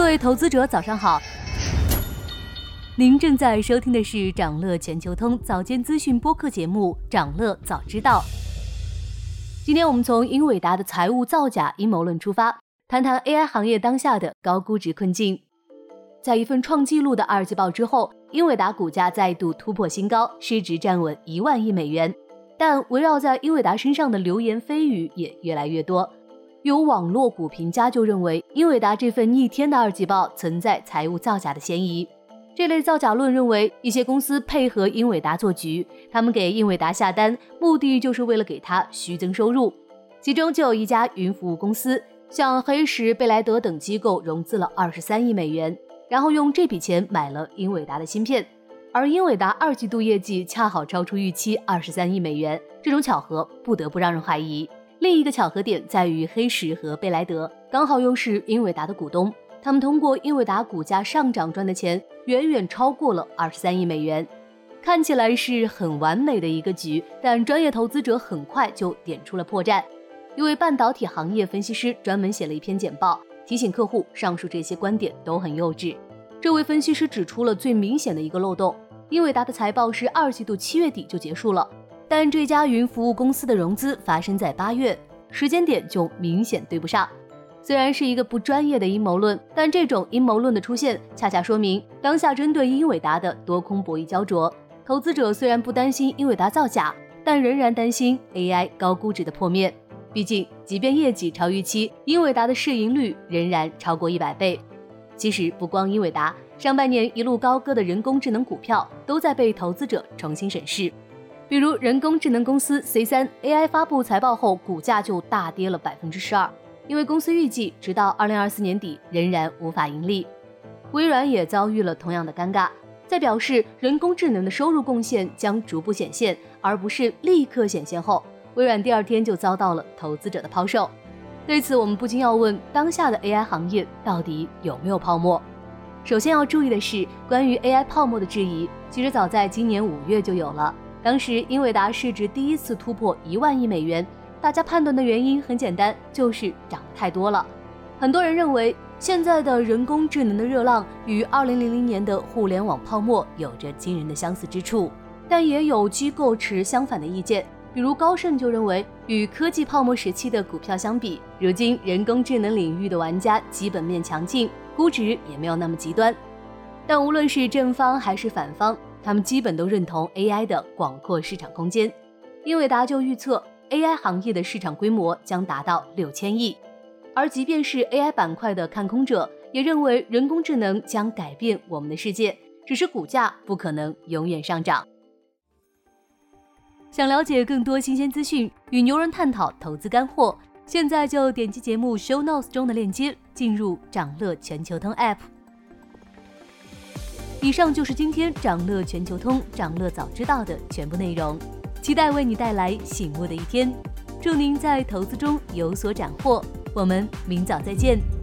各位投资者，早上好。您正在收听的是长乐全球通早间资讯播客节目《长乐早知道》。今天我们从英伟达的财务造假阴谋论出发，谈谈 AI 行业当下的高估值困境。在一份创纪录的二季报之后，英伟达股价再度突破新高，市值站稳一万亿美元。但围绕在英伟达身上的流言蜚语也越来越多。有网络股评家就认为，英伟达这份逆天的二季报存在财务造假的嫌疑。这类造假论认为，一些公司配合英伟达做局，他们给英伟达下单，目的就是为了给他虚增收入。其中就有一家云服务公司，向黑石、贝莱德等机构融资了二十三亿美元，然后用这笔钱买了英伟达的芯片。而英伟达二季度业绩恰好超出预期二十三亿美元，这种巧合不得不让人怀疑。另一个巧合点在于，黑石和贝莱德刚好又是英伟达的股东，他们通过英伟达股价上涨赚的钱远远超过了二十三亿美元，看起来是很完美的一个局，但专业投资者很快就点出了破绽。一位半导体行业分析师专门写了一篇简报，提醒客户上述这些观点都很幼稚。这位分析师指出了最明显的一个漏洞：英伟达的财报是二季度七月底就结束了。但这家云服务公司的融资发生在八月，时间点就明显对不上。虽然是一个不专业的阴谋论，但这种阴谋论的出现，恰恰说明当下针对英伟达的多空博弈焦灼。投资者虽然不担心英伟达造假，但仍然担心 AI 高估值的破灭。毕竟，即便业绩超预期，英伟达的市盈率仍然超过一百倍。其实，不光英伟达，上半年一路高歌的人工智能股票都在被投资者重新审视。比如人工智能公司 C 三 AI 发布财报后，股价就大跌了百分之十二，因为公司预计直到二零二四年底仍然无法盈利。微软也遭遇了同样的尴尬，在表示人工智能的收入贡献将逐步显现，而不是立刻显现后，微软第二天就遭到了投资者的抛售。对此，我们不禁要问：当下的 AI 行业到底有没有泡沫？首先要注意的是，关于 AI 泡沫的质疑，其实早在今年五月就有了。当时英伟达市值第一次突破一万亿美元，大家判断的原因很简单，就是涨太多了。很多人认为现在的人工智能的热浪与二零零零年的互联网泡沫有着惊人的相似之处，但也有机构持相反的意见。比如高盛就认为，与科技泡沫时期的股票相比，如今人工智能领域的玩家基本面强劲，估值也没有那么极端。但无论是正方还是反方。他们基本都认同 AI 的广阔市场空间，英伟达就预测 AI 行业的市场规模将达到六千亿，而即便是 AI 板块的看空者，也认为人工智能将改变我们的世界，只是股价不可能永远上涨。想了解更多新鲜资讯，与牛人探讨投资干货，现在就点击节目 Show Notes 中的链接，进入掌乐全球通 App。以上就是今天掌乐全球通、掌乐早知道的全部内容，期待为你带来醒目的一天。祝您在投资中有所斩获，我们明早再见。